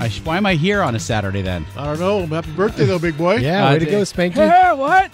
I sh- why am I here on a Saturday then? I don't know. Happy birthday, though, big boy. Yeah, way to go, Spanky. Hey, what?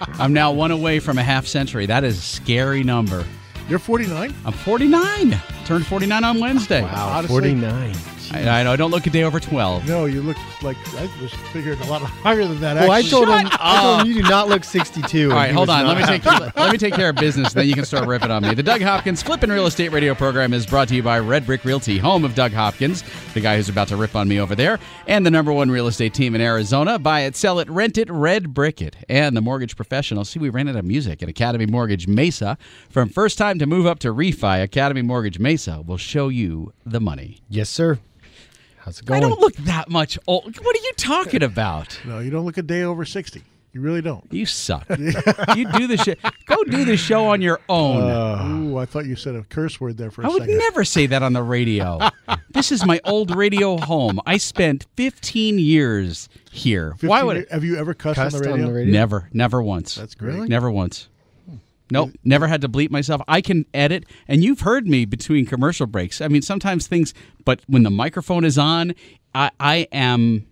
I'm now one away from a half century. That is a scary number. You're 49. I'm 49. Turned 49 on Wednesday. Wow, Honestly- 49. I, I know. I don't look a day over 12. No, you look like I was figuring a lot higher than that. Well, I actually. told him, I told him you do not look 62. All and right, he hold on. Let me take happy. let me take care of business. Then you can start ripping on me. The Doug Hopkins Flippin' Real Estate Radio program is brought to you by Red Brick Realty, home of Doug Hopkins, the guy who's about to rip on me over there, and the number one real estate team in Arizona. Buy it, sell it, rent it, Red Brick it, and the mortgage professional. See, we ran out of music at Academy Mortgage Mesa. From first time to move up to refi, Academy Mortgage Mesa will show you the money. Yes, sir. How's it going? I don't look that much old. What are you talking about? No, you don't look a day over 60. You really don't. You suck. you do the show. Go do the show on your own. Uh, ooh, I thought you said a curse word there for a I would second. never say that on the radio. this is my old radio home. I spent 15 years here. 15 Why would year- it? have you ever cussed, Cussed on the radio? on the radio? Never, never once. That's great. Really? Never once. Nope, never had to bleep myself. I can edit, and you've heard me between commercial breaks. I mean, sometimes things, but when the microphone is on, I, I am,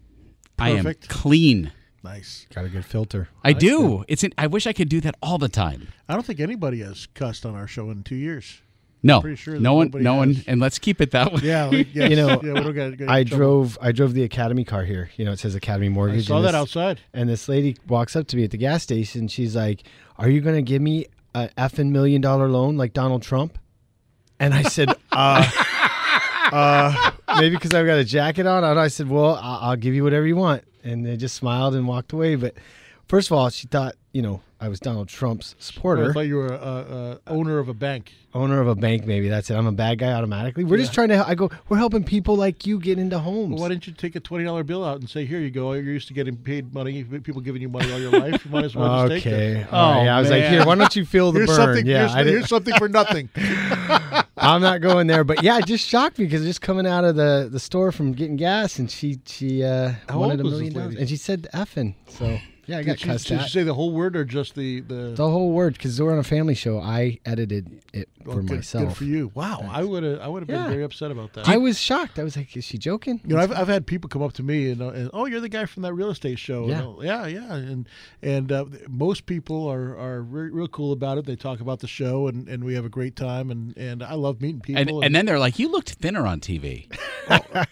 I am clean. Nice. Got a good filter. I do. It's. In, I wish I could do that all the time. I don't think anybody has cussed on our show in two years. No, pretty sure no one, nobody no one, and let's keep it that way. Yeah, like, yes. You know, yeah, we don't gotta get in I trouble. drove I drove the Academy car here. You know, it says Academy Mortgage. I Mortgage. saw that this- outside. And this lady walks up to me at the gas station. She's like, "Are you going to give me a effing million dollar loan like Donald Trump?" And I said, "Uh, uh, maybe because I've got a jacket on." And I said, "Well, I'll, I'll give you whatever you want." And they just smiled and walked away. But first of all, she thought, you know, I was Donald Trump's supporter. I thought you were a, a, a owner of a bank. owner of a bank. Maybe that's it. I'm a bad guy automatically. We're just trying to. I go. We're helping people like you get into homes. Well, why didn't you take a twenty dollar bill out and say, "Here you go. You're used to getting paid money. People giving you money all your life. You might as well just take Okay. it." Right. Oh, Yeah, I was like, here, why don't you feel the Here's burn? something. yeah, here's, here's something for nothing. I'm not going there, but yeah, it just shocked me because just coming out of the, the store from getting gas, and she she uh, wanted a million dollars, and she said effing. So yeah, I got Did she, cussed did she at. say the whole word or just the the? The whole word because we're on a family show. I edited it Oh, for good, myself. Good for you. Wow, I would have I would have been Yeah. very upset about that. I was shocked. I was like, is she joking? you know, I've, I've had people come up to me and, uh, and oh, you're the guy from that real estate show. And, Yeah. uh, yeah, yeah. And and uh, most people are are re- real cool about it. They talk about the show and, and we have a great time. And, and I love meeting people. And, and then they're like, "You looked thinner on TV."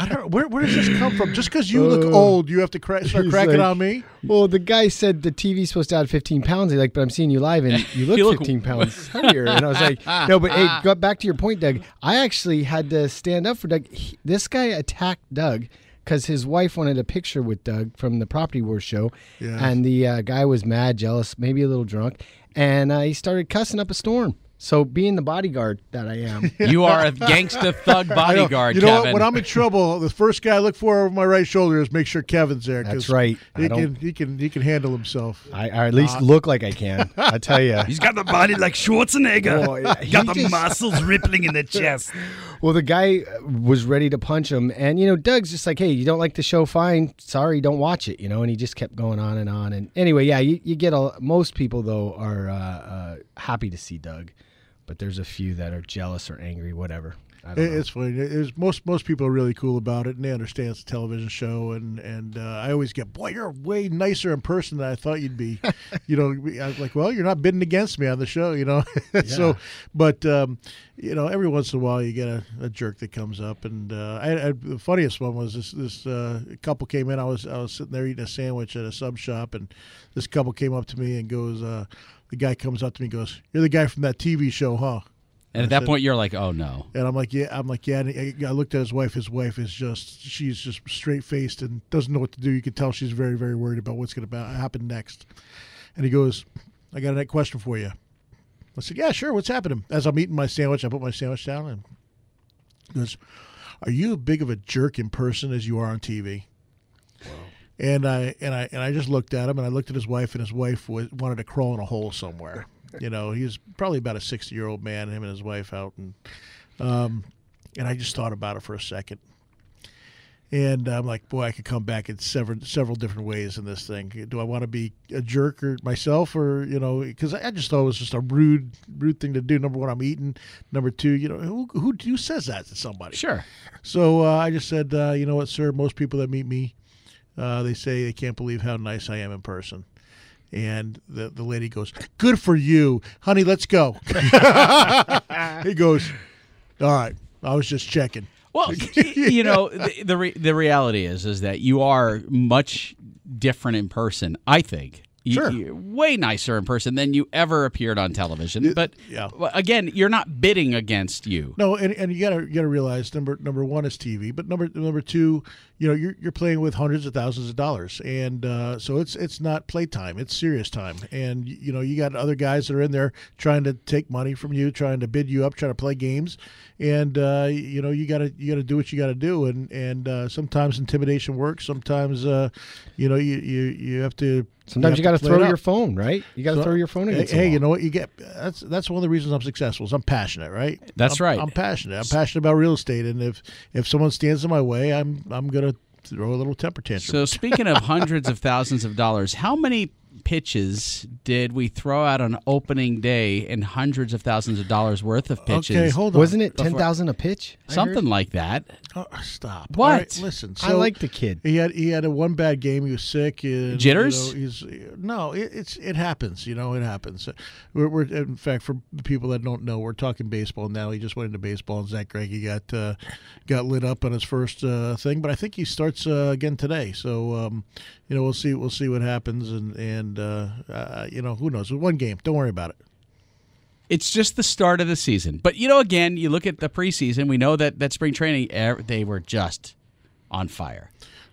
I don't where where does this come from? Just because you look old, you have to cra- start Uh, cracking like- on me. Well, the guy said the TV's supposed to add 15 pounds. He's like, but I'm seeing you live and you look You look- 15 pounds heavier. And I was like, no, but hey, go back to your point, Doug. I actually had to stand up for Doug. He, this guy attacked Doug because his wife wanted a picture with Doug from the Property Wars show. Yeah. And the uh, guy was mad, jealous, maybe a little drunk. And uh, he started cussing up a storm. So being the bodyguard that I am, You are a gangsta thug I know. bodyguard, You know Kevin. what? When I'm in trouble, the first guy I look for over my right shoulder is make sure Kevin's there. 'cause That's right. He can he can he can handle himself. I, I at least look like I can. I tell you. He's got the body like Schwarzenegger. Oh, yeah, he got the just- muscles rippling in the chest. Well, the guy uh, was ready to punch him, and you know, Doug's just like, "Hey, you don't like the show? Fine, sorry, don't watch it." You know, and he just kept going on and on. And anyway, yeah, you, you get a most people though are uh, uh, happy to see Doug, but there's a few that are jealous or angry, whatever. I don't It, know. it's funny. It's- most most people are really cool about it, and they understand it's a television show. And and uh, I always get, boy, you're way nicer in person than I thought you'd be. you know, I was like, well, you're not bidding against me on the show, you know. so, but um, you know, every once in a while you get a, a jerk that comes up, and uh, I, I, the funniest one was this this uh, couple came in. I was I was sitting there eating a sandwich at a sub shop, and this couple came up to me and goes, uh, the guy comes up to me and goes, "You're the guy from that TV show, huh?" and at that point, you're like, "Oh no." And I'm like, yeah, I'm like, yeah. And I I looked at his wife. His wife is just, she's just straight faced and doesn't know what to do. You can tell she's very, very worried about what's going to happen next. And he goes, I got a question for you. I said, yeah, sure. What's happening? As I'm eating my sandwich, I put my sandwich down and he goes, Are you as big of a jerk in person as you are on TV? And I and I and I just looked at him, and I looked at his wife, and his wife was, wanted to crawl in a hole somewhere. You know, he's probably about a sixty year old man, him and his wife out, and um, and I just thought about it for a second. And I'm like, boy, I could come back in several several different ways in this thing. Do I want to be a jerk or myself, or you know, because I just thought it was just a rude rude thing to do. Number one, I'm eating. Number two, you know, who who, who says that to somebody? Sure. So uh, I just said, uh, you know what, sir? Most people that meet me, uh, they say they can't believe how nice I am in person. And the the lady goes, "Good for you, honey. Let's go." he goes, "All right, I was just checking." Well, you know, the the, re- the reality is is that you are much different in person. I think. You- Sure. you're way nicer in person than you ever appeared on television. But yeah. again, you're not bidding against you. No, and, and you gotta you gotta realize number number one is TV, but number number two, you know, you're you're playing with hundreds of thousands of dollars, and uh, so it's it's not playtime, it's serious time, and you know you got other guys that are in there trying to take money from you, trying to bid you up, trying to play games, and uh, you know you gotta you gotta do what you gotta do, and and uh, sometimes intimidation works, sometimes uh, you know you you you have to. Sometimes you, got to throw your phone, right? You got to So- throw your phone Hey, against hey, the you know what? You get that's that's one of the reasons I'm successful. Is I'm passionate, right? That's I'm- right. I'm passionate. I'm passionate about real estate, and if if someone stands in my way, I'm I'm gonna throw a little temper tantrum. So speaking of hundreds of thousands of dollars, how many pitches did we throw out on opening day and hundreds of thousands of dollars worth of pitches? okay, hold on. Wasn't it ten thousand a pitch? I Something heard? like that. Oh, stop. What? All right, listen. I like the kid. He had he had a one bad game. He was sick. And, Jitters? You know, he's no. It, it's it happens. You know, it happens. We're, we're in fact for people that don't know, we're talking baseball now. He just went into baseball, and Zack Greinke got uh, got lit up on his first uh, thing. But I think he starts uh, again today. So um, you know, we'll see. We'll see what happens. And and uh, uh, you know, who knows? One game. Don't worry about it. It's just the start of the season. But you know, again, you look at the preseason. We know that that spring training, they were just on fire.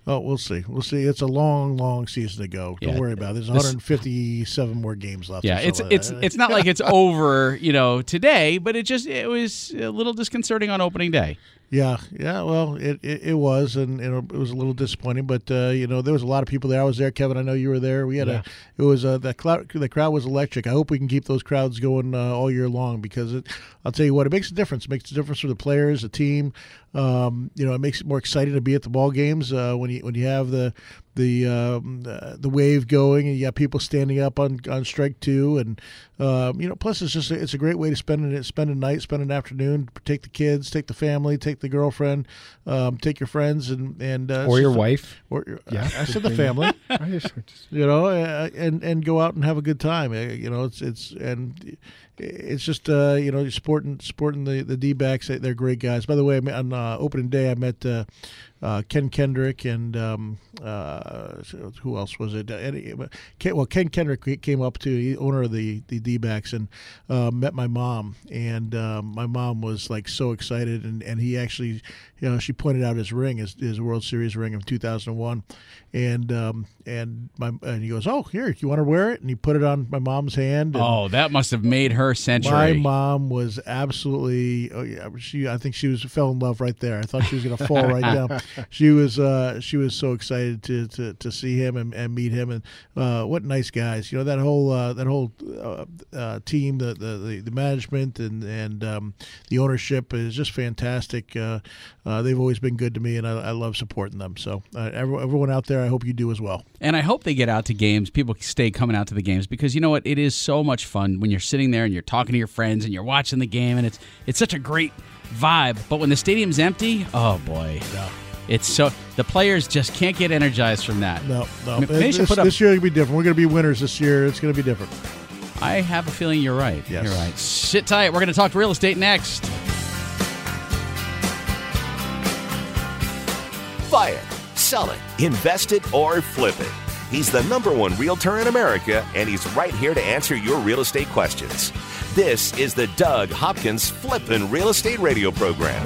Oh, we'll see. We'll see. It's a long, long season to go. Don't Yeah. worry about it. There's 157 more games left. Yeah, it's like it's it's not like it's over, you know, today, but it just it was a little disconcerting on opening day. Yeah, yeah. Well, it, it, it was, and, and it was a little disappointing. But uh, you know, there was a lot of people there. I was there, Kevin. I know you were there. We had a. It was uh, the crowd. The crowd was electric. I hope we can keep those crowds going uh, all year long because it. I'll tell you what, it makes a difference. It makes a difference for the players, the team. Um, you know, it makes it more exciting to be at the ball games uh, when you when you have the the um, uh, the wave going and you got people standing up on, on strike two and um, you know plus it's just a, it's a great way to spend it spend a night spend an afternoon take the kids take the family take the girlfriend um, take your friends and and uh, or your just a- wife. or your, Yeah, I said the family I just- just- you know, uh, and and go out and have a good time. Uh, You know, it's it's and it's just uh, you know supporting supporting the the D backs. They're great guys. By the way, on uh, opening day, I met uh, uh, Ken Kendrick and um, uh, who else was it? Uh, Eddie- Ken, well, Ken Kendrick came up to the owner of the the D backs and uh, met my mom, and um, my mom was like so excited, and and he actually, you know, she pointed out his ring, his, his World Series ring of 2001, and um, and my and he goes, oh here, you want to wear it? And he put it on my mom's hand. And, Oh, that must have made her century. my mom was absolutely. Oh yeah, she. I think she was fell in love right there. I thought she was going to fall right down. She was. Uh, she was so excited to, to, to see him and, and meet him. And uh, what nice guys. You know that whole uh, that whole uh, uh, team, the, the the management and and um, the ownership is just fantastic. Uh, uh, they've always been good to me, and I, I love supporting them. So uh, everyone, everyone out there, I hope you do as well. And I hope they get out to games. People stay coming out to the games because you know what? It is so much fun when you're sitting there and you're talking to your friends and you're watching the game, and it's it's such a great vibe. But when the stadium's empty, oh boy, it's so the players just can't get energized from that. No, no. M- Maybe they should this, put up- this year will be different. We're going to be winners this year. It's going to be different. I have a feeling you're right. Yes. You're right. Sit tight. We're going to talk real estate next. Buy it, sell it, invest it, or flip it. He's the number one realtor in America, and he's right here to answer your real estate questions. This is the Doug Hopkins Flippin' Real Estate Radio Program.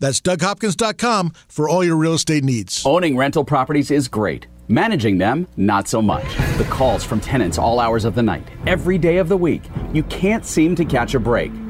That's DougHopkins.com for all your real estate needs. Owning rental properties is great. Managing them, not so much. The calls from tenants all hours of the night, every day of the week. You can't seem to catch a break.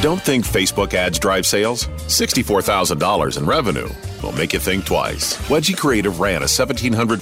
Don't think Facebook ads drive sales? $64,000 in revenue will make you think twice. Wedgie Creative ran a $1,750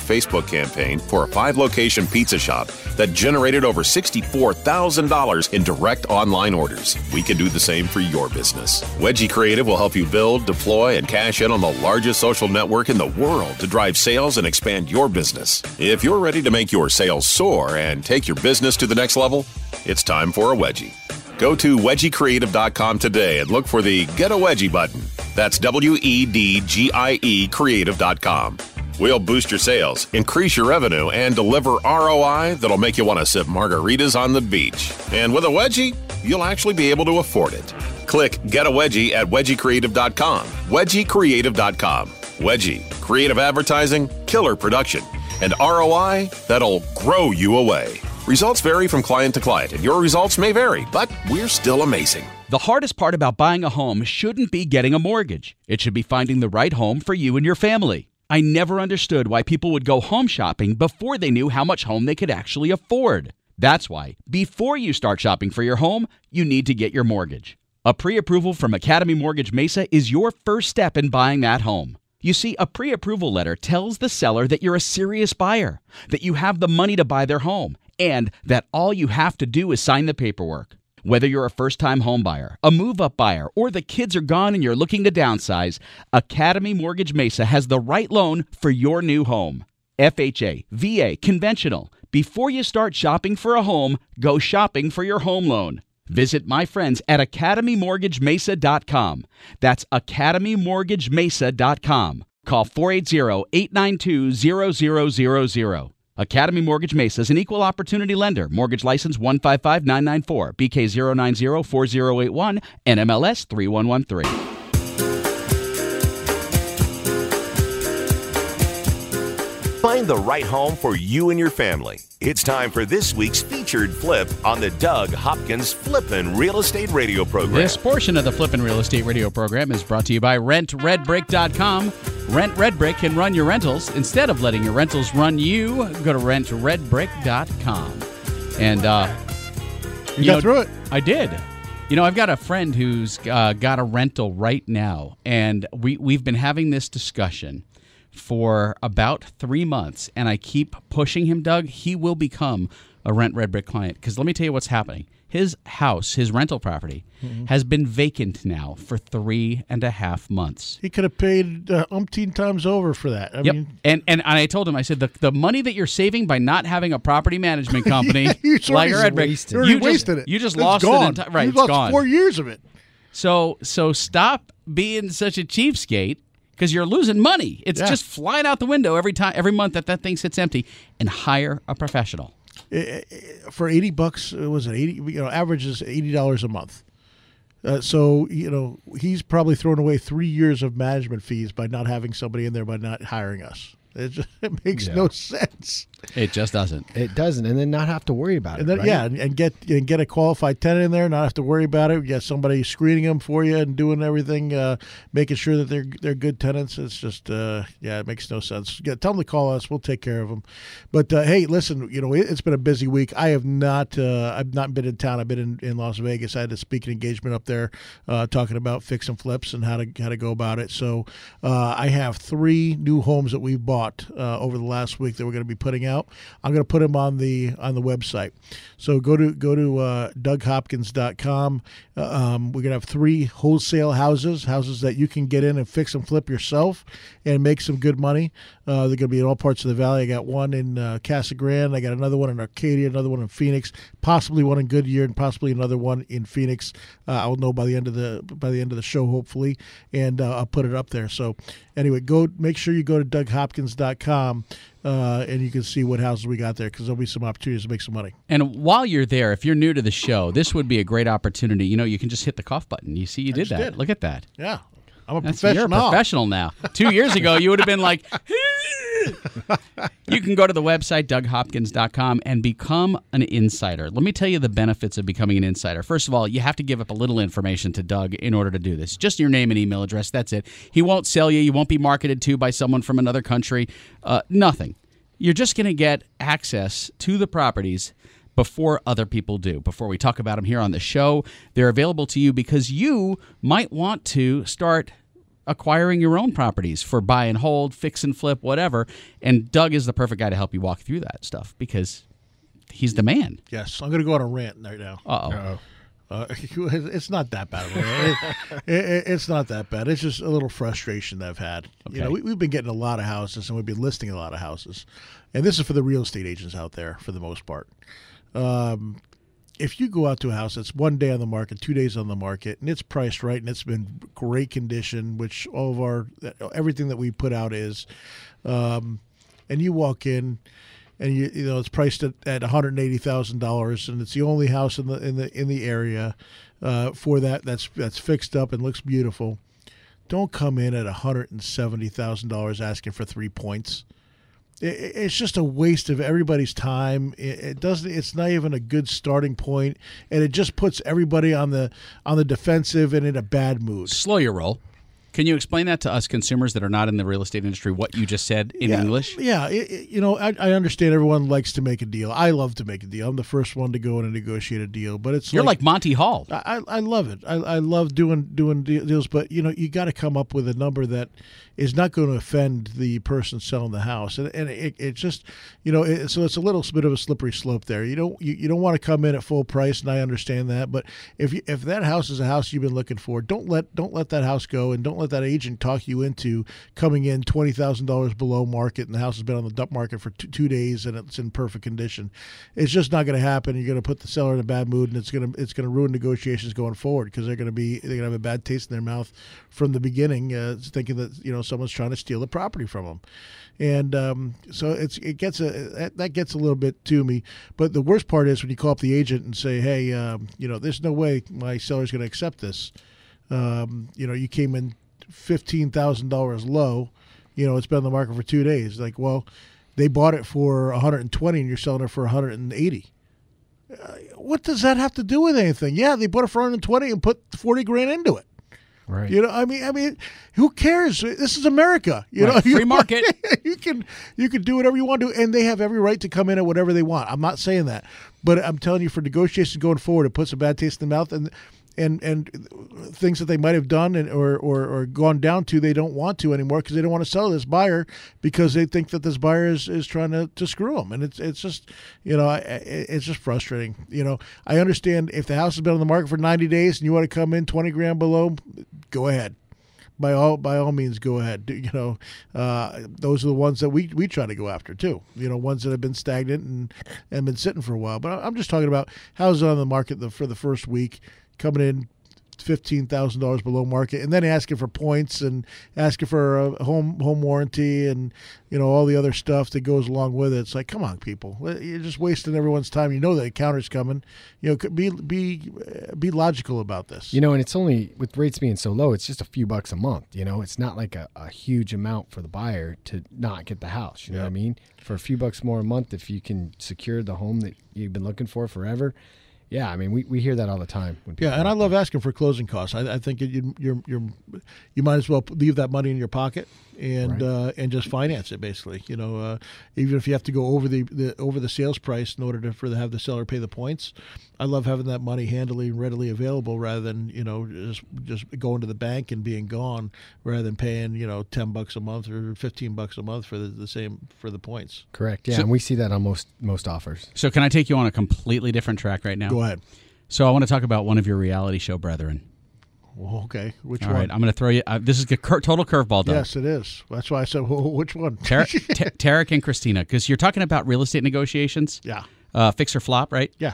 Facebook campaign for a five location pizza shop that generated over $64,000 in direct online orders. We can do the same for your business. Wedgie Creative will help you build, deploy, and cash in on the largest social network in the world to drive sales and expand your business. If you're ready to make your sales soar and take your business to the next level, it's time for a wedgie. Go to wedgiecreative.com today and look for the Get a Wedgie button. That's W E D G I E creative.com. We'll boost your sales, increase your revenue, and deliver ROI that'll make you want to sip margaritas on the beach. And with a wedgie, you'll actually be able to afford it. Click Get a Wedgie at wedgiecreative.com. Wedgiecreative.com. Wedgie, creative advertising, killer production, and ROI that'll grow you away. Results vary from client to client, and your results may vary, but we're still amazing. The hardest part about buying a home shouldn't be getting a mortgage. It should be finding the right home for you and your family. I never understood why people would go home shopping before they knew how much home they could actually afford. That's why, before you start shopping for your home, you need to get your mortgage. A pre approval from Academy Mortgage Mesa is your first step in buying that home. You see, a pre approval letter tells the seller that you're a serious buyer, that you have the money to buy their home, and that all you have to do is sign the paperwork. Whether you're a first time homebuyer, a move up buyer, or the kids are gone and you're looking to downsize, Academy Mortgage Mesa has the right loan for your new home. FHA, VA, conventional. Before you start shopping for a home, go shopping for your home loan. Visit my friends at academymortgagemesa.com. That's academymortgagemesa.com. Call 480-892-0000. Academy Mortgage Mesa is an equal opportunity lender. Mortgage license 155994, BK 0904081, NMLS 3113. Find the right home for you and your family. It's time for this week's featured flip on the Doug Hopkins Flippin' Real Estate Radio program. This portion of the Flippin' Real Estate Radio program is brought to you by RentRedBrick.com. Rent Red Brick can run your rentals. Instead of letting your rentals run you, go to RentRedBrick.com. And, uh, You, got through it. I did. You know, I've got a friend who's uh, got a rental right now, and we, we've been having this discussion for about three months, and I keep pushing him, Doug. He will become a Rent Red Brick client because let me tell you what's happening. His house, his rental property, has been vacant now for three and a half months. He could have paid uh, umpteen times over for that. I Yep. mean, and, and I told him, I said, the, the money that you're saving by not having a property management company you like Red Brick, wasted. you already you just, wasted it. You just It's lost gone. it. Enti- right, You it's lost gone. four years of it. So so stop being such a cheapskate. Because you're losing money. It's Yeah. just flying out the window every time, every month that that thing sits empty. And hire a professional. Eh, eh, eh, for 80 bucks uh, it was it 80 you know average is $80 a month uh, so you know he's probably thrown away three years of management fees by not having somebody in there by not hiring us it, just, it makes Yeah. no sense. It just doesn't. It doesn't, and then not have to worry about and it. then right? yeah and, and get and get a qualified tenant in there not have to worry about it. You got somebody screening them for you and doing everything uh, making sure that they're they're good tenants. It's just uh, yeah it makes no sense. Yeah, tell them to call us. We'll take care of them but uh, hey listen you know it, it's been a busy week. I have not uh, I've not been in town. I've been in, in Las Vegas. I had a speaking engagement up there uh, talking about fix and flips and how to how to go about it. So uh, I have three new homes that we've bought uh, over the last week that we're going to be putting out I'm going to put them on the on the website so go to go to uh, DougHopkins.com. Uh, um, we're gonna have three wholesale houses, houses that you can get in and fix and flip yourself and make some good money. Uh, they're gonna be in all parts of the valley. I got one in uh, Casa Grande. I got another one in Arcadia, another one in Phoenix, possibly one in Goodyear, and possibly another one in Phoenix. Uh, I'll know by the end of the by the end of the show, hopefully, and uh, I'll put it up there. So anyway, go make sure you go to DougHopkins.com. Dot com uh, and you can see what houses we got there because there'll be some opportunities to make some money. And while you're there, if you're new to the show, this would be a great opportunity. You know, you can just hit the cough button. You see, you did that. did. Look at that. Yeah, I'm a That's, professional. You're a professional now. Two years ago, you would have been like, you can go to the website, DougHopkins.com, and become an insider. Let me tell you the benefits of becoming an insider. First of all, you have to give up a little information to Doug in order to do this. Just your name and email address. That's it. He won't sell you. You won't be marketed to by someone from another country. Uh, nothing. You're just going to get access to the properties before other people do. Before we talk about them here on the show, they're available to you because you might want to start acquiring your own properties for buy and hold, fix and flip, whatever. And Doug is the perfect guy to help you walk through that stuff because he's the man. Yes, I'm going to go on a rant right now. Uh oh. Uh, it's not that bad. It, it, it, it's not that bad. It's just a little frustration that I've had. You know, we, we've been getting a lot of houses, and we've been listing a lot of houses, and this is for the real estate agents out there for the most part. Um, if you go out to a house that's one day on the market, two days on the market, and it's priced right, and it's been great condition, which all of our everything that we put out is, um, and you walk in, and you you know it's priced at, at one hundred eighty thousand dollars, and it's the only house in the in the in the area uh, for that that's that's fixed up and looks beautiful. Don't come in at one hundred and seventy thousand dollars asking for three points. It, it- it's just a waste of everybody's time. It doesn't. It's not even a good starting point, and it just puts everybody on the on the defensive and in a bad mood. Slow your roll. Can you explain that to us consumers that are not in the real estate industry, what you just said in yeah, English? Yeah, it, it- you know, I, I understand everyone likes to make a deal. I love to make a deal. I'm the first one to go in and negotiate a deal, but it's You're like Monty Hall. I, I love it. I, I love doing doing deals, but you know you got to come up with a number that is not going to offend the person selling the house, and and it, it just you know it, so it's a little bit of a slippery slope there. You don't you, you don't want to come in at full price, and I understand that, but if you, if that house is a house you've been looking for, don't let don't let that house go, and don't let that agent talk you into coming in twenty thousand dollars below market, and the house has been on the dump market for two, two days and it's in perfect condition. It's just not going to happen. You're going to put the seller in a bad mood, and it's going to it's going to ruin negotiations going forward because they're going to be they're going to have a bad taste in their mouth from the beginning, uh, thinking that you know someone's trying to steal the property from them, and um, so it's it gets a that, that gets a little bit to me. But the worst part is when you call up the agent and say, hey, um, you know, there's no way my seller's going to accept this. Um, you know, you came in fifteen thousand dollars low. You know, it's been on the market for two days. Like, well, they bought it for 120 and you're selling it for 180. Uh, what does that have to do with anything? Yeah, they bought it for 120 and put 40 grand into it. Right. You know, I mean, I mean, who cares? This is America. You Right. know, Free You- market. you can you can do whatever you want to, and they have every right to come in at whatever they want. I'm not saying that, but I'm telling you, for negotiations going forward, it puts a bad taste in the mouth, and and and things that they might have done and or or, or gone down to, they don't want to anymore because they don't want to sell this buyer because they think that this buyer is, is trying to, to screw them, and it's it's just you know it's just frustrating. You know, I understand if the house has been on the market for 90 days and you want to come in 20 grand below, go ahead. By all by all means go ahead. You know uh, those are the ones that we we try to go after too you know ones that have been stagnant and and been sitting for a while. But i'm just talking about houses on the market the, for the first week coming in fifteen thousand dollars below market, and then asking for points and asking for a home home warranty and you know all the other stuff that goes along with it. It's like, come on, people, you're just wasting everyone's time. You know the counter's coming. You know, be be be logical about this. You know, and it's only with rates being so low, it's just a few bucks a month. You know, it's not like a, a huge amount for the buyer to not get the house. You know what I mean? For a few bucks more a month, if you can secure the home that you've been looking for forever. Yeah, I mean, we, we hear that all the time. When Yeah, and I love asking for closing costs. I, I think you you're, you're you might as well leave that money in your pocket and Right. uh, and just finance it. Basically, you know, uh, even if you have to go over the, the over the sales price in order to for the have the seller pay the points. I love having that money handily and readily available rather than you know just just going to the bank and being gone rather than paying you know ten bucks a month or fifteen bucks a month for the, the same for the points. Correct. Yeah, So- and we see that on most most offers. So can I take you on a completely different track right now? Go ahead. So I want to talk about one of your reality show brethren. Well, okay, which All one? right, I'm going to throw you. Uh, this is a cur- total curveball, Doug. yes, it is. That's why I said well, which one. Tar- T- Tarek and Christina, because you're talking about real estate negotiations. yeah, Uh, fix or flop, right? yeah.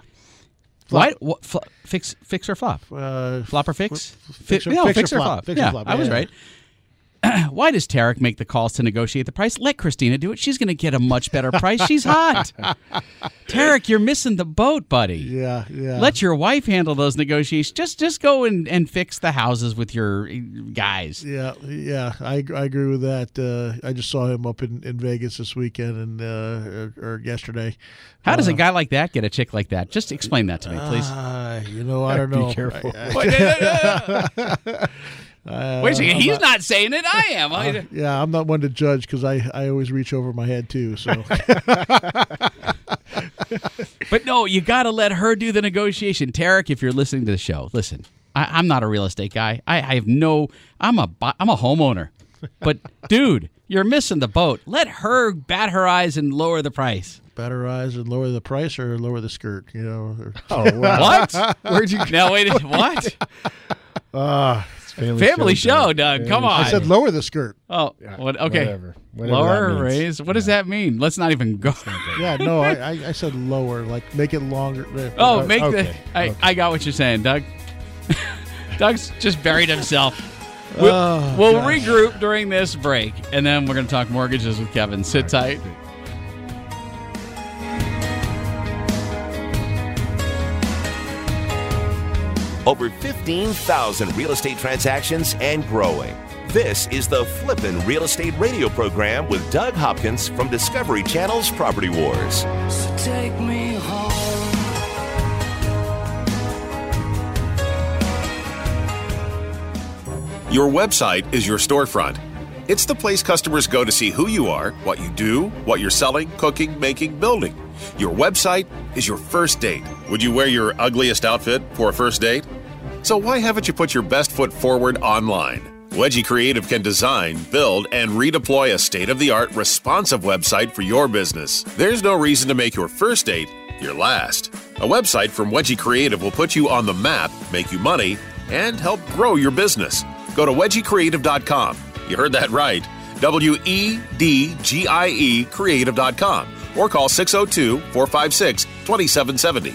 Why? What, fl- fix, fix or flop? Uh, Flop or fix? fix or- no, fix or fix or flop. flop. Fix or yeah. I was Yeah, right. Why does Tarek make the calls to negotiate the price? Let Christina do it. She's going to get a much better price. She's hot. Tarek, you're missing the boat, buddy. yeah, yeah. Let your wife handle those negotiations. Just just go and, and fix the houses with your uh, guys. Yeah, yeah, I, I agree with that. Uh, I just saw him up in, in Vegas this weekend and uh, or, or yesterday. How does a guy like that get a chick like that? Just explain that to me, please. Uh, you know, I don't know. Be careful. I- I- Wait a second, I'm he's not- not, saying it. I am. I- yeah, I'm not one to judge because I, I always reach over my head too. So But no, you got to let her do the negotiation. Tarek, if you're listening to the show, listen. I, I'm not a real estate guy. I, I have no. I'm a bu- I'm a homeowner. But dude, you're missing the boat. Let her bat her eyes and lower the price. better eyes and lower the price or lower the skirt. You know. Or, Oh, wow. What? Where'd you now wait. What? Ah, it's family, Family show, Doug. Family Come on. I said lower the skirt. Oh, what? Okay. Whatever. Whatever Lower, that raise. What does that mean? Let's not even go. Yeah, no, I, I, I said lower, like make it longer. Oh, Uh, make the. I, okay. I got what you're saying, Doug. Doug's just buried himself. We'll, Oh, we'll regroup during this break, and then we're going to talk mortgages with Kevin. Sit tight. Over 15,000 real estate transactions and growing. This is the Flippin' Real Estate Radio program with Doug Hopkins from Discovery Channel's Property Wars. So take me home. Your website is your storefront. It's the place customers go to see who you are, what you do, what you're selling, cooking, making, building. Your website is your first date. Would you wear your ugliest outfit for a first date? So why haven't you put your best foot forward online? Wedgie Creative can design, build, and redeploy a state of the art responsive website for your business. There's no reason to make your first date your last. A website from Wedgie Creative will put you on the map, make you money, and help grow your business. Go to wedgiecreative.com. You heard that right. W E D G I E creative.com or call 602 456 2770.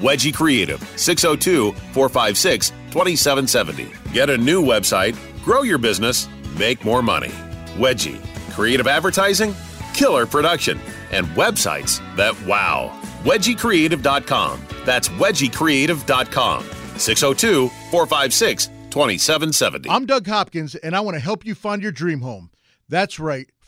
Wedgie Creative, 602 456 2770. Get a new website, grow your business, make more money. Wedgie, creative advertising, killer production, and websites that wow. WedgieCreative.com. That's WedgieCreative.com. 602 456 2770. I'm Doug Hopkins, and I want to help you find your dream home. That's right.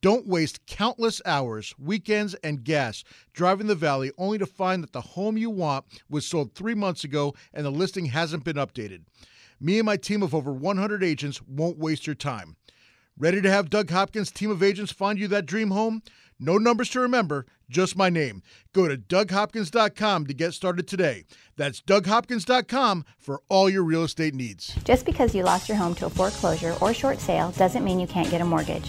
Don't waste countless hours, weekends, and gas driving the valley only to find that the home you want was sold three months ago and the listing hasn't been updated. Me and my team of over 100 agents won't waste your time. Ready to have Doug Hopkins' team of agents find you that dream home? No numbers to remember, just my name. Go to DougHopkins.com to get started today. That's DougHopkins.com for all your real estate needs. Just because you lost your home to a foreclosure or short sale doesn't mean you can't get a mortgage.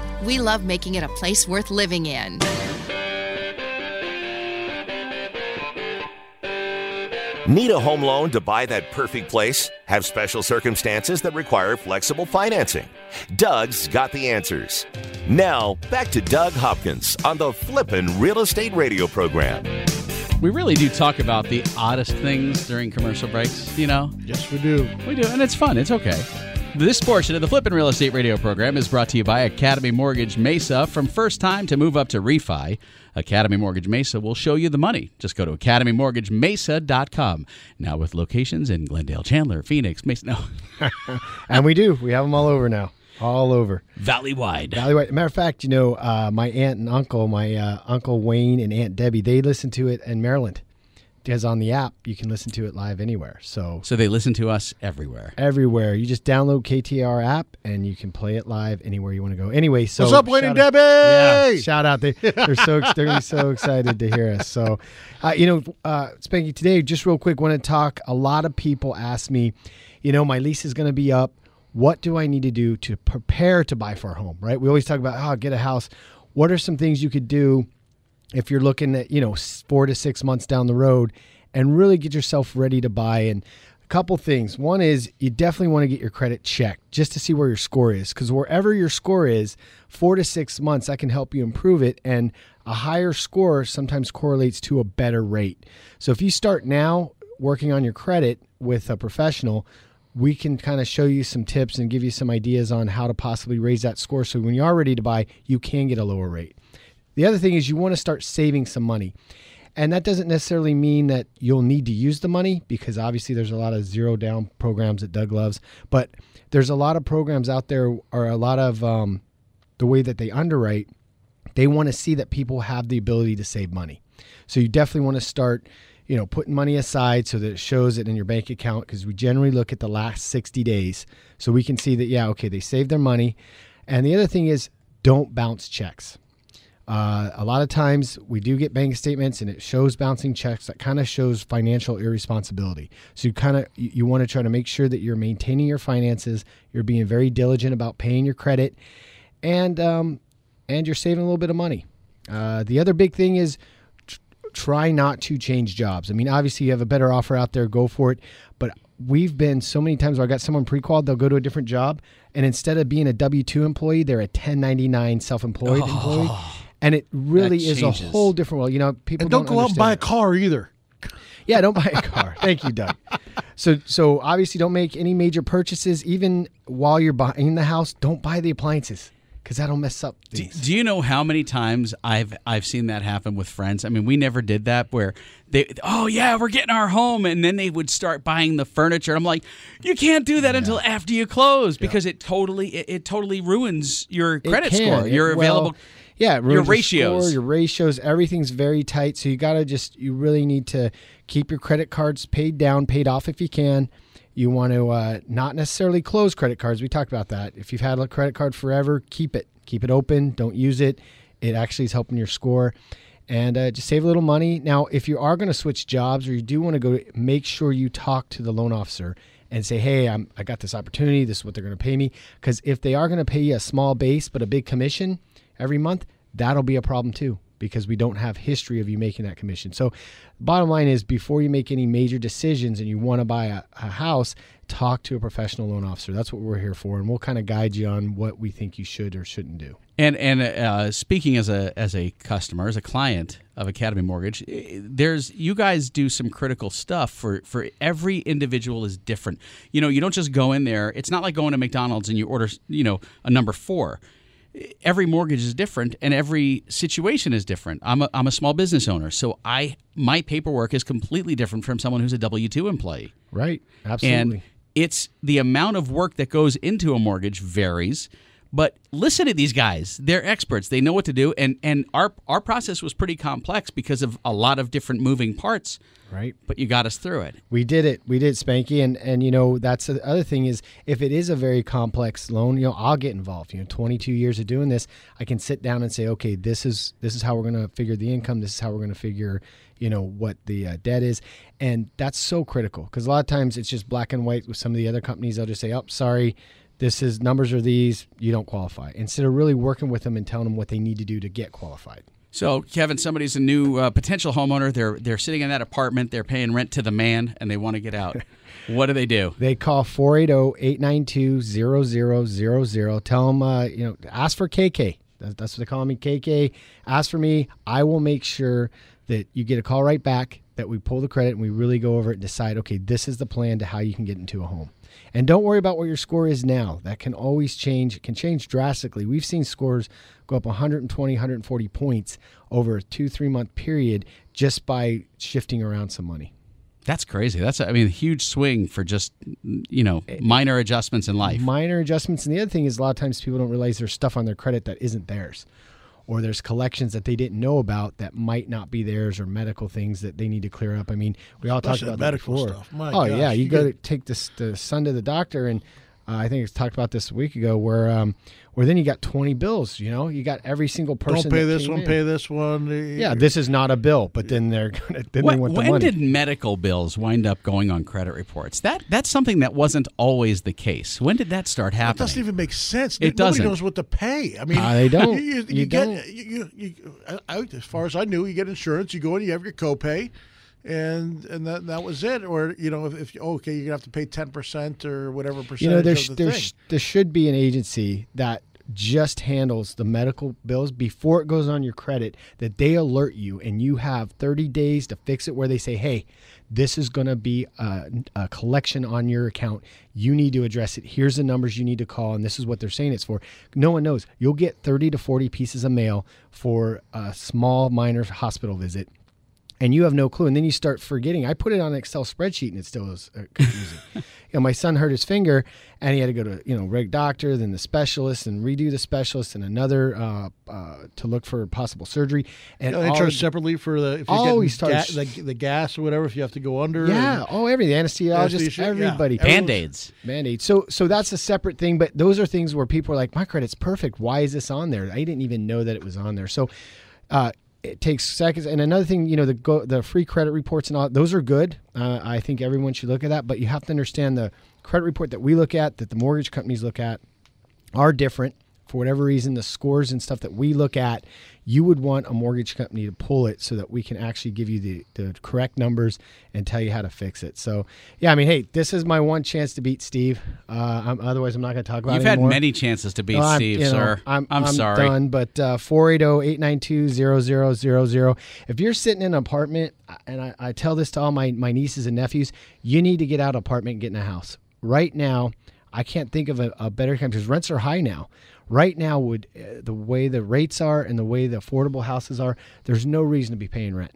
we love making it a place worth living in. Need a home loan to buy that perfect place? Have special circumstances that require flexible financing? Doug's got the answers. Now, back to Doug Hopkins on the Flippin' Real Estate Radio program. We really do talk about the oddest things during commercial breaks, you know? Yes, we do. We do, and it's fun. It's okay. This portion of the Flippin' Real Estate Radio program is brought to you by Academy Mortgage Mesa. From first time to move up to refi, Academy Mortgage Mesa will show you the money. Just go to academymortgagemesa.com. Now with locations in Glendale, Chandler, Phoenix, Mesa. No. and we do. We have them all over now. All over. Valley wide. Valley wide. Matter of fact, you know, uh, my aunt and uncle, my uh, uncle Wayne and Aunt Debbie, they listen to it in Maryland. Because on the app, you can listen to it live anywhere. So So they listen to us everywhere. everywhere, you just download KTAR app and you can play it live anywhere you want to go. Anyway, so What's up, Wayne and Debbie? Yeah, shout out! They, they're so they're so excited to hear us. So, uh, you know, uh, Spanky, today, just real quick, want to talk. A lot of people ask me, you know, my lease is going to be up. What do I need to do to prepare to buy for a home? Right? We always talk about, oh, get a house. What are some things you could do if you're looking at you know four to six months down the road and really get yourself ready to buy. And a couple things. One is you definitely want to get your credit checked just to see where your score is because wherever your score is four to six months that can help you improve it. And a higher score sometimes correlates to a better rate. So if you start now working on your credit with a professional we can kind of show you some tips and give you some ideas on how to possibly raise that score. So when you are ready to buy you can get a lower rate the other thing is you want to start saving some money. And that doesn't necessarily mean that you'll need to use the money because obviously there's a lot of zero down programs that Doug loves. But there's a lot of programs out there or a lot of um, the way that they underwrite, they want to see that people have the ability to save money. So you definitely want to start, you know, putting money aside so that it shows it in your bank account because we generally look at the last 60 days. So we can see that, yeah, okay, they saved their money. And the other thing is don't bounce checks. Uh, a lot of times we do get bank statements and it shows bouncing checks that kind of shows financial irresponsibility. So you kind of you, you want to try to make sure that you're maintaining your finances, you're being very diligent about paying your credit, and um, and you're saving a little bit of money. Uh, the other big thing is tr- try not to change jobs. I mean, obviously you have a better offer out there, go for it. But we've been so many times where I got someone pre-qualified, they'll go to a different job, and instead of being a W two employee, they're a 1099 self-employed employee. And it really That is a whole different world. You know, people And don't go out and buy a car either. Yeah, don't buy a car. Thank you, Doug. So, so obviously, don't make any major purchases. Even while you're buying the house, don't buy the appliances because that'll mess up Do, do you know how many times I've I've seen that happen with friends? I mean, we never did that where they oh yeah, we're getting our home and then they would start buying the furniture. I'm like, you can't do that until after you close because it totally it, it totally ruins your credit score. Your well, available yeah, your ratios. score, your ratios, everything's very tight. So you got to just, you really need to keep your credit cards paid down, paid off if you can. You want to uh, not necessarily close credit cards. We talked about that. If you've had a credit card forever, keep it, keep it open. Don't use it. It actually is helping your score. And uh, just save a little money. Now, if you are going to switch jobs or you do want to go, make sure you talk to the loan officer and say, "Hey, I'm I got this opportunity. This is what they're going to pay me." Because if they are going to pay you a small base but a big commission every month, that'll be a problem too. Because we don't have history of you making that commission. So, bottom line is, before you make any major decisions and you want to buy a, a house, talk to a professional loan officer. That's what we're here for, and we'll kind of guide you on what we think you should or shouldn't do. And and uh, speaking as a as a customer, as a client of Academy Mortgage, there's you guys do some critical stuff for for every individual is different. You know, you don't just go in there. It's not like going to McDonald's and you order you know a number four. Every mortgage is different, and every situation is different. I'm a, I'm a small business owner, so I my paperwork is completely different from someone who's a W two employee. Right? Absolutely. And it's the amount of work that goes into a mortgage varies. But listen to these guys; they're experts. They know what to do, and and our our process was pretty complex because of a lot of different moving parts. right. But you got us through it. We did it. We did Spanky, and and you know that's the other thing is if it is a very complex loan, you know I'll get involved. You know, 22 years of doing this, I can sit down and say, okay, this is this is how we're going to figure the income. This is how we're going to figure, you know, what the uh, debt is, and that's so critical because a lot of times it's just black and white. With some of the other companies, they'll just say, oh, sorry. This is numbers are these. You don't qualify. Instead of really working with them and telling them what they need to do to get qualified. So, Kevin, somebody's a new uh, potential homeowner. They're they're sitting in that apartment. They're paying rent to the man, and they want to get out. what do they do? They call 480-892-0000. Tell them, uh, you know, ask for KK. That's, that's what they call me, KK. Ask for me. I will make sure that you get a call right back, that we pull the credit, and we really go over it and decide, okay, this is the plan to how you can get into a home. And don't worry about what your score is now. That can always change. It can change drastically. We've seen scores go up 120, 140 points over a two, three month period just by shifting around some money. That's crazy. That's I mean, a huge swing for just you know eh, minor adjustments in life. minor adjustments. And the other thing is, a lot of times people don't realize there's stuff on their credit that isn't theirs, or there's collections that they didn't know about that might not be theirs, or medical things that they need to clear up. I mean, we all talked Especially about medical that before. stuff. My oh gosh, yeah, you, you go get- to take this the son to the doctor, and uh, I think it's talked about this a week ago, where um, where then you got 20 bills. You know, you got every single person. Don't pay that this came one, in. pay this one. Yeah, this is not a bill, but then they're gonna then When, they want the when money. did medical bills wind up going on credit reports? That that's something that wasn't always the case. When did that start It happening? doesn't even make sense. It Nobody doesn't. knows what to pay. I mean, Uh, they don't. You, you, You get don't. You, you, you, I, I- as far as I knew, you get insurance. You go in, you have your copay, and and that that was it. Or you know, if, if okay, you're gonna have to pay ten percent or whatever percentage you know there, of the there, thing. there should be an agency that just handles the medical bills before it goes on your credit that they alert you and you have 30 days to fix it where they say hey this is going to be a, a collection on your account. You need to address it. Here's the numbers you need to call and this is what they're saying it's for. No one knows. You'll get 30 to 40 pieces of mail for a small minor hospital visit and you have no clue. And then you start forgetting. I put it on an Excel spreadsheet, and it still is uh, confusing. you know, my son hurt his finger, and he had to go to you know reg doctor, then the specialist, and redo the specialist, and another uh, uh, to look for possible surgery. And Yeah, they charge separately for the if you're Always ga- the, the gas or whatever if you have to go under. yeah, and- oh, everything. Anesthesiologist, Anesthesia, yeah. everybody. Everyone's- Band-aids. Band-aid. So so that's a separate thing, but those are things where people are like, my credit's perfect. Why is this on there? I didn't even know that it was on there. So uh, it takes seconds. And another thing, you know, the go, the free credit reports and all those are good. Uh, I think everyone should look at that, but you have to understand the credit report that we look at, that the mortgage companies look at, are different for whatever reason, the scores and stuff that we look at, you would want a mortgage company to pull it so that we can actually give you the, the correct numbers and tell you how to fix it. So, yeah, I mean, hey, this is my one chance to beat Steve. Uh, I'm, otherwise, I'm not going to talk about it. You've had many chances to beat I'm- Steve, you know, sir. I'm, I'm, sorry. done. But uh, 480-892-0000. If you're sitting in an apartment, and I, I tell this to all my, my nieces and nephews, you need to get out of apartment and get in a house. Right now, I can't think of a, a better time because rents are high now. Right now, would uh, the way the rates are and the way the affordable houses are, there's no reason to be paying rent.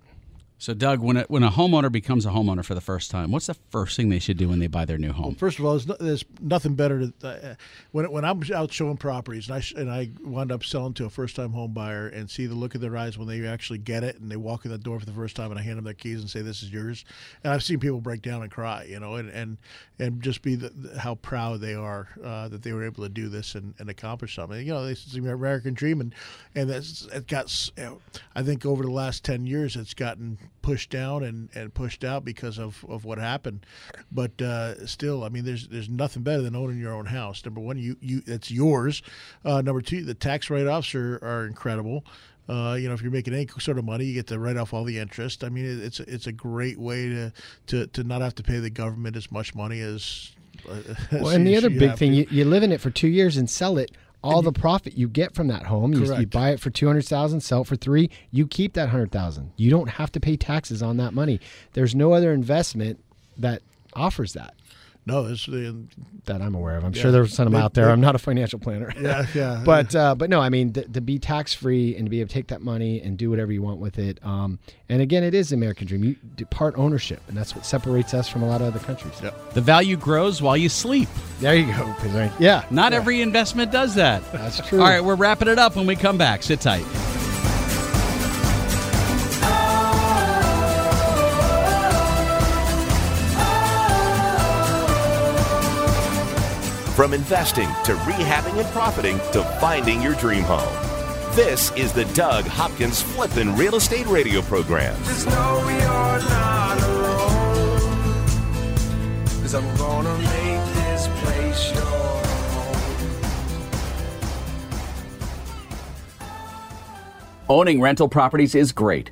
So, Doug, when a, when a homeowner becomes a homeowner for the first time, what's the first thing they should do when they buy their new home? First of all, there's, no, there's nothing better to uh, when when I'm out showing properties and I and I wind up selling to a first time home buyer and see the look in their eyes when they actually get it and they walk in the door for the first time and I hand them their keys and say this is yours and I've seen people break down and cry you know and and, and just be the, the- how proud they are uh, that they were able to do this and, and accomplish something you know this is the American dream and and that's it got you know, I think over the last ten years it's gotten pushed down and, and pushed out because of, of what happened. But uh, still, I mean, there's there's nothing better than owning your own house. Number one, you you it's yours. Uh, number two, the tax write offs are, are incredible. Uh, you know, if you're making any sort of money, you get to write off all the interest. I mean, it's it's a great way to, to, to not have to pay the government as much money as. Uh, Well, and the other big thing, to. you, you live in it for two years and sell it. All the profit you get from that home, you, you buy it for two hundred thousand, sell it for three. You keep that hundred thousand. You don't have to pay taxes on that money. There's no other investment that offers that no, it's the that I'm aware of. I'm Yeah. sure there's some They- out there. they- I'm not a financial planner. Yeah, yeah. but uh, but no, I mean th- to be tax free and to be able to take that money and do whatever you want with it. Um, and again, it is the American dream. You depart ownership, and that's what separates us from a lot of other countries. The value grows while you sleep. There you go. I- Yeah, Not every investment does that. that's true. All right, we're wrapping it up when we come back. Sit tight. From investing to rehabbing and profiting to finding your dream home. This is the Doug Hopkins Flippin' Real Estate Radio Program. Just know you're not alone. Cause I'm gonna make this place your home. Owning rental properties is great.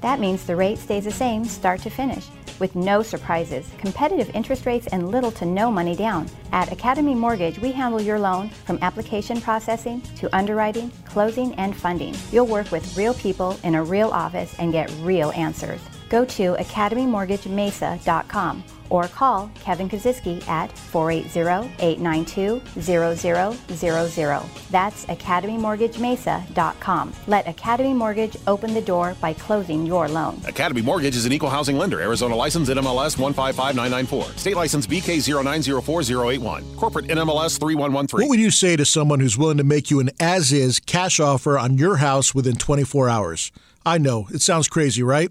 That means the rate stays the same start to finish with no surprises, competitive interest rates, and little to no money down. At Academy Mortgage, we handle your loan from application processing to underwriting, closing, and funding. You'll work with real people in a real office and get real answers. Go to academymortgagemesa.com or call Kevin Kaziski at 480-892-0000. That's academymortgagemesa.com. Let Academy Mortgage open the door by closing your loan. Academy Mortgage is an equal housing lender. Arizona license NMLS 155994. State license BK 0904081. Corporate NMLS 3113. What would you say to someone who's willing to make you an as is cash offer on your house within 24 hours? I know, it sounds crazy, right?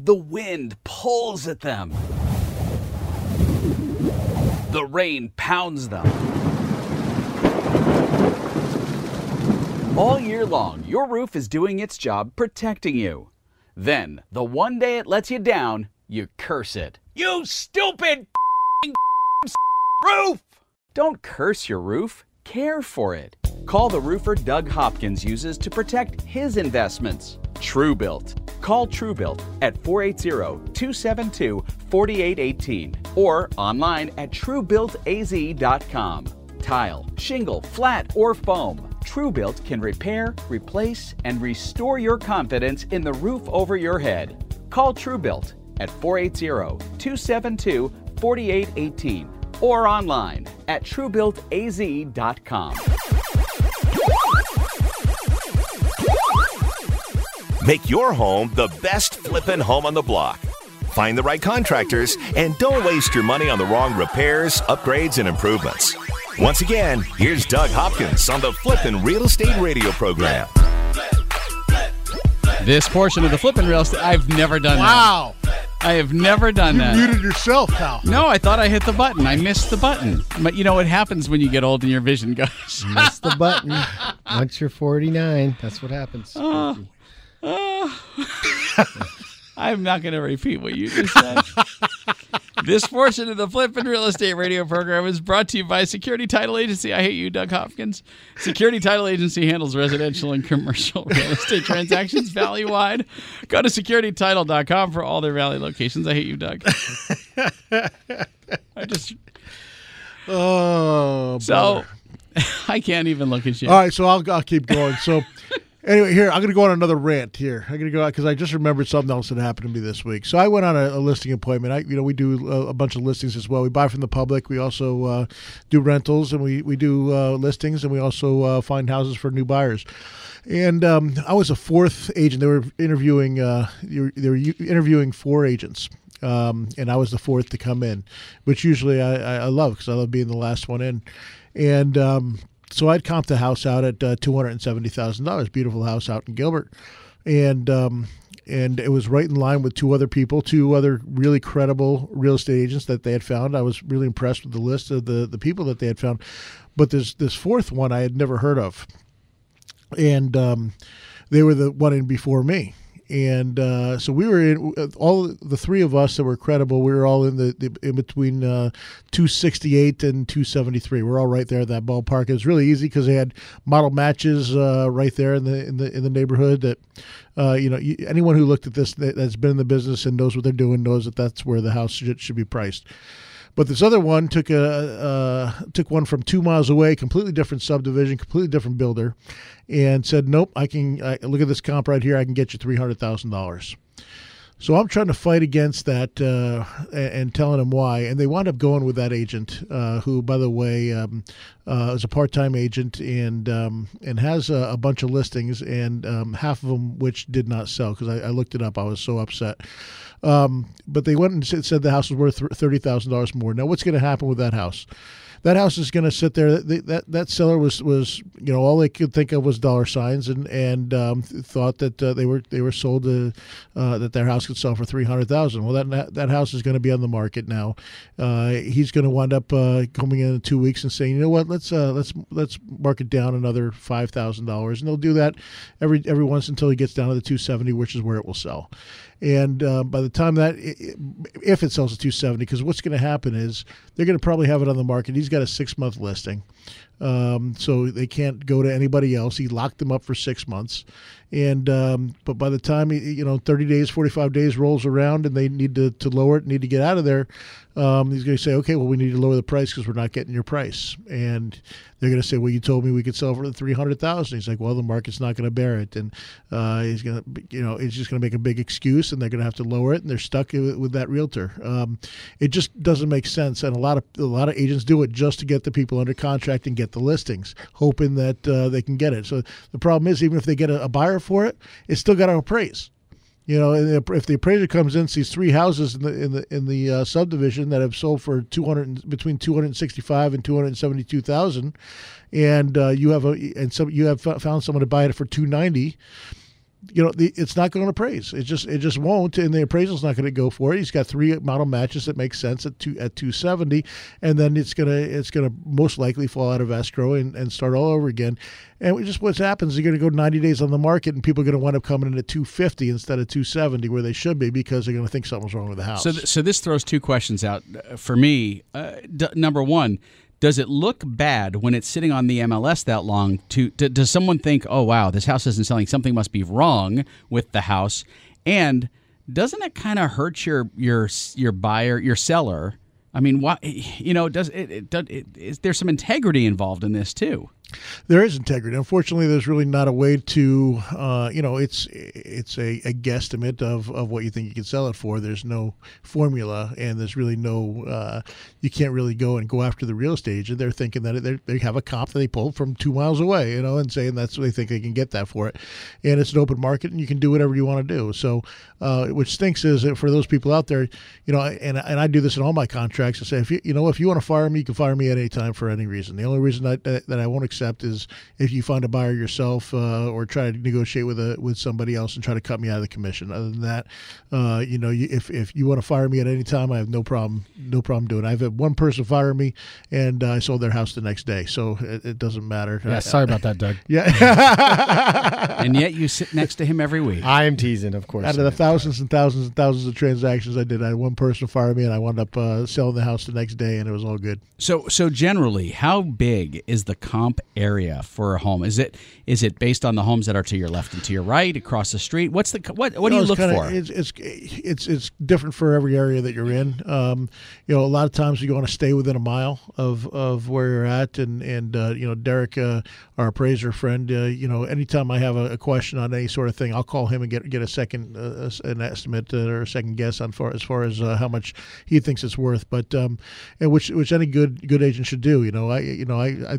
The wind pulls at them. The rain pounds them. All year long, your roof is doing its job protecting you. Then, the one day it lets you down, you curse it. You stupid roof! Don't curse your roof, care for it. Call the roofer Doug Hopkins uses to protect his investments. TrueBuilt. Call TrueBuilt at 480-272-4818 or online at truebuiltaz.com. Tile, shingle, flat, or foam. TrueBuilt can repair, replace, and restore your confidence in the roof over your head. Call TrueBuilt at 480-272-4818 or online at truebuiltaz.com. Make your home the best flippin' home on the block. Find the right contractors and don't waste your money on the wrong repairs, upgrades, and improvements. Once again, here's Doug Hopkins on the Flippin' Real Estate Radio program. This portion of the flipping real estate, I've never done Wow. that. I have never done that. You that. muted yourself, pal. No, I thought I hit the button. I missed the button. But you know what happens when you get old and your vision goes. Miss the button. Once you're 49, that's what happens. Oh. Uh, I'm not going to repeat what you just said. this portion of the Flippin' Real Estate Radio program is brought to you by Security Title Agency. I hate you, Doug Hopkins. Security Title Agency handles residential and commercial real estate transactions valley-wide. Go to securitytitle.com for all their valley locations. I hate you, Doug. I just Oh, so I can't even look at you. All right, so I'll, I'll keep going. So, anyway, here I'm to go on another rant. Here, I'm to go out because I just remembered something else that happened to me this week. So I went on a, a listing appointment. I, you know, we do a, a bunch of listings as well. We buy from the public. We also uh, do rentals, and we we do uh, listings, and we also uh, find houses for new buyers. And um, I was a fourth agent. They were interviewing. Uh, they were they were interviewing four agents. Um, and I was the fourth to come in, which usually I, I love because I love being the last one in. And um, so I'd comped the house out at uh, two hundred and seventy thousand dollars. Beautiful house out in Gilbert, and um, and it was right in line with two other people, two other really credible real estate agents that they had found. I was really impressed with the list of the the people that they had found, but this this fourth one I had never heard of, and um, they were the one in before me. And uh, so we were in all the three of us that were credible. We were all in the, the in between uh, 268 and 273. We're all right there at that ballpark. It was really easy because they had model matches uh, right there in the in the in the neighborhood. That uh, you know anyone who looked at this that, that's been in the business and knows what they're doing knows that that's where the house should, should be priced. But this other one took a uh, took one from two miles away, completely different subdivision, completely different builder, and said, "Nope, I can I, look at this comp right here. I can get you three hundred thousand dollars." So I'm trying to fight against that uh, and, telling them why, and they wound up going with that agent, uh, who, by the way, um, uh, is a part-time agent and um, and has a, a bunch of listings, and um, half of them which did not sell because I, I looked it up. I was so upset. Um, but they went and said, the house was worth thirty thousand dollars more. Now, what's going to happen with that house? That house is going to sit there. That, that that seller was was you know all they could think of was dollar signs and and um, thought that uh, they were they were sold to, uh, that their house could sell for three hundred thousand. Well, that that house is going to be on the market now. Uh, he's going to wind up uh, coming in in two weeks and saying, you know what, let's uh, let's let's mark it down another five thousand dollars, and they'll do that every every once until he gets down to the two seventy, which is where it will sell. And uh, by the time that, if it sells at 270, because what's going to happen is they're going to probably have it on the market. He's got a six month listing. Um, so they can't go to anybody else. He locked them up for six months, and um, but by the time you know 30 days, 45 days rolls around, and they need to, to lower it, need to get out of there, um, he's going to say, okay, well we need to lower the price because we're not getting your price, and they're going to say, well you told me we could sell for three hundred thousand. He's like, well the market's not going to bear it, and uh, he's going to, you know, it's just going to make a big excuse, and they're going to have to lower it, and they're stuck with, with that realtor. Um, it just doesn't make sense, and a lot of a lot of agents do it just to get the people under contract and get the listings, hoping that uh, they can get it. So the problem is, even if they get a, a buyer for it, it's still got to appraise. You know, if the appraiser comes in, sees three houses in the in the in the uh, subdivision that have sold for two hundred between two hundred sixty five and two hundred seventy two thousand, and uh, you have a and some you have fo- found someone to buy it for two ninety. You know, the, it's not going to appraise. It just it just won't, and the appraisal's not going to go for it. He's got three model matches that make sense at two at two seventy, and then it's gonna it's gonna most likely fall out of escrow and, and start all over again. And we just what happens, you're going to go 90 days on the market, and people are going to wind up coming in at 250 instead of 270, where they should be, because they're going to think something's wrong with the house. So, th- so this throws two questions out uh, for me. Uh, d- number one, does it look bad when it's sitting on the MLS that long? To d- does someone think, oh wow, this house isn't selling? Something must be wrong with the house. And doesn't it kind of hurt your your your buyer, your seller? I mean, why? You know, does it? it, does, it is there some integrity involved in this too? There is integrity. Unfortunately, there's really not a way to, uh, you know, it's it's a, a guesstimate of, of what you think you can sell it for. There's no formula, and there's really no, uh, you can't really go and go after the real estate agent. They're thinking that they they have a comp that they pulled from two miles away, you know, and saying that's what they think they can get that for it. And it's an open market, and you can do whatever you want to do. So, uh, which stinks is that for those people out there, you know, and and I do this in all my contracts. I say, if you you know, if you want to fire me, you can fire me at any time for any reason. The only reason that that I won't accept is if you find a buyer yourself uh, or try to negotiate with a with somebody else and try to cut me out of the commission. Other than that, uh, you know, you, if if you want to fire me at any time, I have no problem no problem doing. it. I've had one person fire me, and uh, I sold their house the next day, so it, it doesn't matter. Yeah, sorry about that, Doug. Yeah. and yet you sit next to him every week. I am teasing, of course. Out of the thousands and thousands and thousands of transactions I did, I had one person fire me, and I wound up uh, selling the house the next day, and it was all good. So, so generally, how big is the comp area for a home? Is it is it based on the homes that are to your left and to your right, across the street? What's the what? What do No, you it's look kinda- for? It's, it's it's it's different for every area that you're in. Um, you know, a lot of times you want to stay within a mile of, of where you're at, and and uh, you know, Derek, uh, our appraiser friend, uh, you know, anytime I have a, a question on any sort of thing, I'll call him and get get a second uh, an estimate uh, or a second guess on far as far as uh, how much he thinks it's worth. But um, and which which any good good agent should do. You know, I you know I. I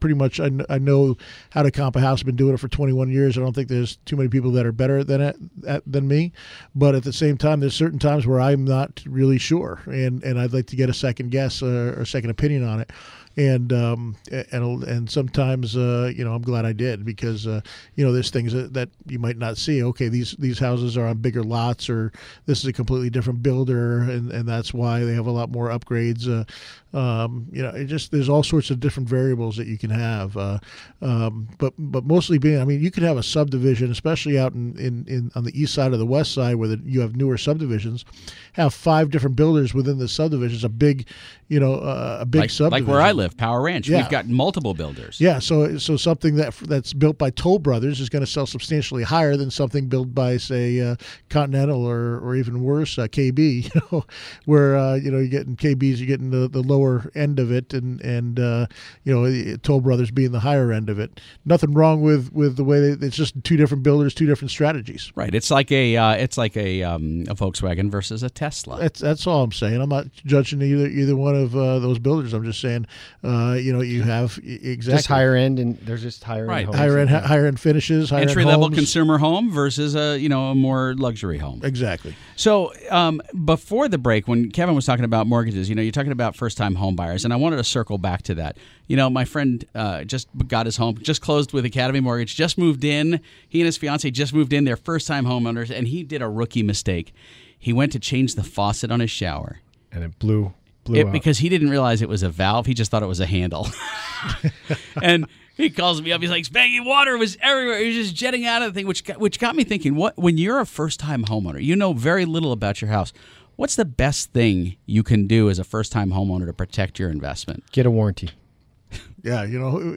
pretty much I, I know how to comp a house. I've been doing it for 21 years. I don't think there's too many people that are better than it at, than me. But at the same time, there's certain times where I'm not really sure, and and I'd like to get a second guess uh, or second opinion on it. And um, and and sometimes uh, you know I'm glad I did because uh, you know there's things that, that you might not see. Okay, these these houses are on bigger lots, or this is a completely different builder, and, and that's why they have a lot more upgrades. Uh, um, you know, it just there's all sorts of different variables that you can have. Uh, um, but but mostly being, I mean, you could have a subdivision, especially out in, in, in on the east side or the west side where the, you have newer subdivisions, have five different builders within the subdivisions. A big, you know, uh, a big like, subdivision. like where I live, Power Ranch. Yeah. We've got multiple builders. Yeah, so so something that that's built by Toll Brothers is going to sell substantially higher than something built by say uh, Continental or, or even worse uh, KB. You know, where uh, you know you're getting KBs, you're getting the, the lower end of it, and and uh, you know Toll Brothers being the higher end of it. Nothing wrong with with the way they, it's just two different builders, two different strategies. Right. It's like a uh, it's like a um, a Volkswagen versus a Tesla. That's that's all I'm saying. I'm not judging either either one of uh, those builders. I'm just saying, uh, you know, you have exactly Just higher end, and there's just higher Right. end. homes. higher end higher end finishes, higher Entry end level homes. consumer home versus a you know a more luxury home. Exactly. So um, before the break, when Kevin was talking about mortgages, you know, you're talking about first time home buyers, and I wanted to circle back to that. You know, my friend uh, just got his home, just closed with Academy Mortgage, just moved in. He and his fiance just moved in, their first time homeowners, and he did a rookie mistake. He went to change the faucet on his shower. and it blew blew It- out. because he didn't realize it was a valve. He just thought it was a handle. and he calls me up. He's like, "Spaggy, water was everywhere. It was just jetting out of the thing," which got, which got me thinking. What when you're a first time homeowner, you know very little about your house. What's the best thing you can do as a first time homeowner to protect your investment? Get a warranty. Yeah, you know,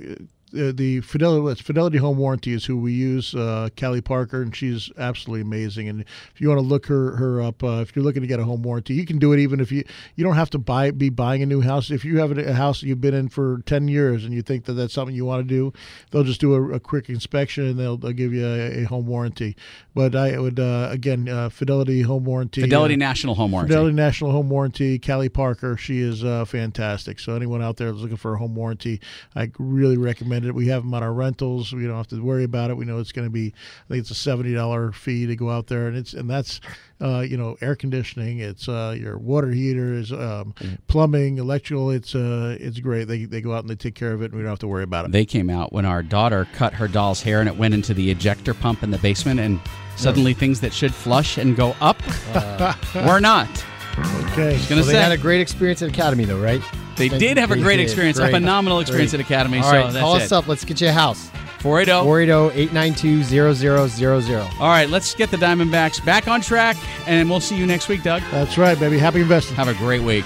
uh, the Fidelity Fidelity Home Warranty is who we use. Uh, Callie Parker, and she's absolutely amazing. And if you want to look her her up, uh, if you're looking to get a home warranty, you can do it even if you you don't have to buy be buying a new house. If you have a house that you've been in for ten years and you think that that's something you want to do, they'll just do a, a quick inspection and they'll, they'll give you a, a home warranty. But I would uh, again uh, Fidelity Home Warranty, Fidelity National Home Warranty. Fidelity National Home Warranty, Callie Parker, she is uh, fantastic. So anyone out there that's looking for a home warranty, I really recommend it. We have them on our rentals. We don't have to worry about it. We know it's going to be, I think it's a seventy dollar fee to go out there, and it's and that's, uh, you know, air conditioning. It's uh, your water heaters, um, plumbing, electrical. It's uh, it's great. They they go out and they take care of it, and we don't have to worry about it. They came out when our daughter cut her doll's hair and it went into the ejector pump in the basement, and suddenly things that should flush and go up were not. Okay. Gonna Well, they had a great experience at Academy, though, right? They did have a great did. experience, a phenomenal experience Great. at Academy. All so right, that's call it. us up. Let's get you a house. 480. 480-892-0000. All right, let's get the Diamondbacks back on track, and we'll see you next week, Doug. That's right, baby. Happy investing. Have a great week.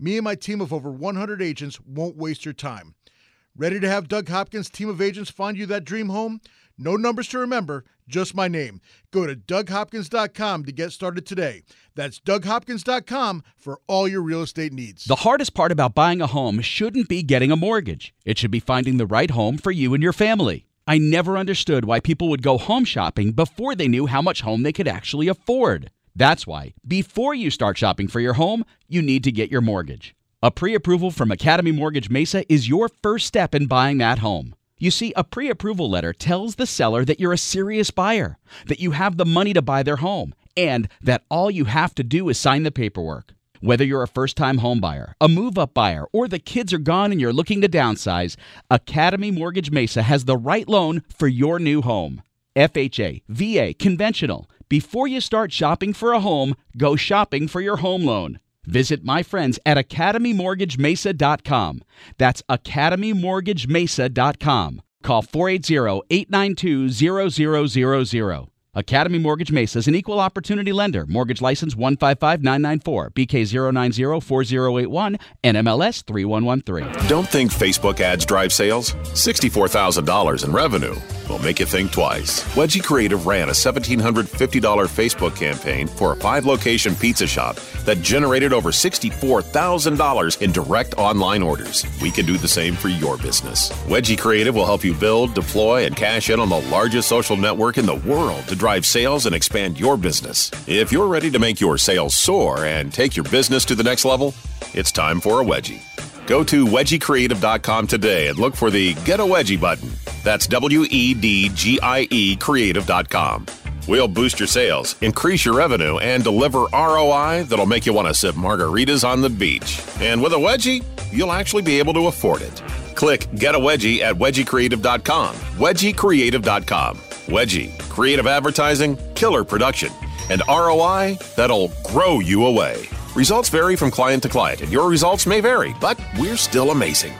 Me and my team of over 100 agents won't waste your time. Ready to have Doug Hopkins' team of agents find you that dream home? No numbers to remember, just my name. Go to DougHopkins.com to get started today. That's DougHopkins.com for all your real estate needs. The hardest part about buying a home shouldn't be getting a mortgage. It should be finding the right home for you and your family. I never understood why people would go home shopping before they knew how much home they could actually afford. That's why, before you start shopping for your home, you need to get your mortgage. A pre approval from Academy Mortgage Mesa is your first step in buying that home. You see, a pre approval letter tells the seller that you're a serious buyer, that you have the money to buy their home, and that all you have to do is sign the paperwork. Whether you're a first time home buyer, a move up buyer, or the kids are gone and you're looking to downsize, Academy Mortgage Mesa has the right loan for your new home. FHA, VA, conventional. Before you start shopping for a home, go shopping for your home loan. Visit my friends at academymortgagemesa.com. That's academymortgagemesa.com. Call 480-892-0000. Academy Mortgage Mesa is an equal opportunity lender. Mortgage license 155994, BK0904081, NMLS 3113. Don't think Facebook ads drive sales? $64,000 in revenue will make you think twice. Wedgie Creative ran a $1,750 Facebook campaign for a five location pizza shop that generated over $64,000 in direct online orders. We can do the same for your business. Wedgie Creative will help you build, deploy, and cash in on the largest social network in the world to drive sales and expand your business. If you're ready to make your sales soar and take your business to the next level, it's time for a wedgie. Go to wedgiecreative.com today and look for the Get a Wedgie button. That's W E D G I E creative.com. We'll boost your sales, increase your revenue, and deliver ROI that'll make you want to sip margaritas on the beach. And with a wedgie, you'll actually be able to afford it. Click Get a Wedgie at wedgiecreative.com. Wedgiecreative.com. Wedgie, creative advertising, killer production, and ROI that'll grow you away. Results vary from client to client, and your results may vary, but we're still amazing.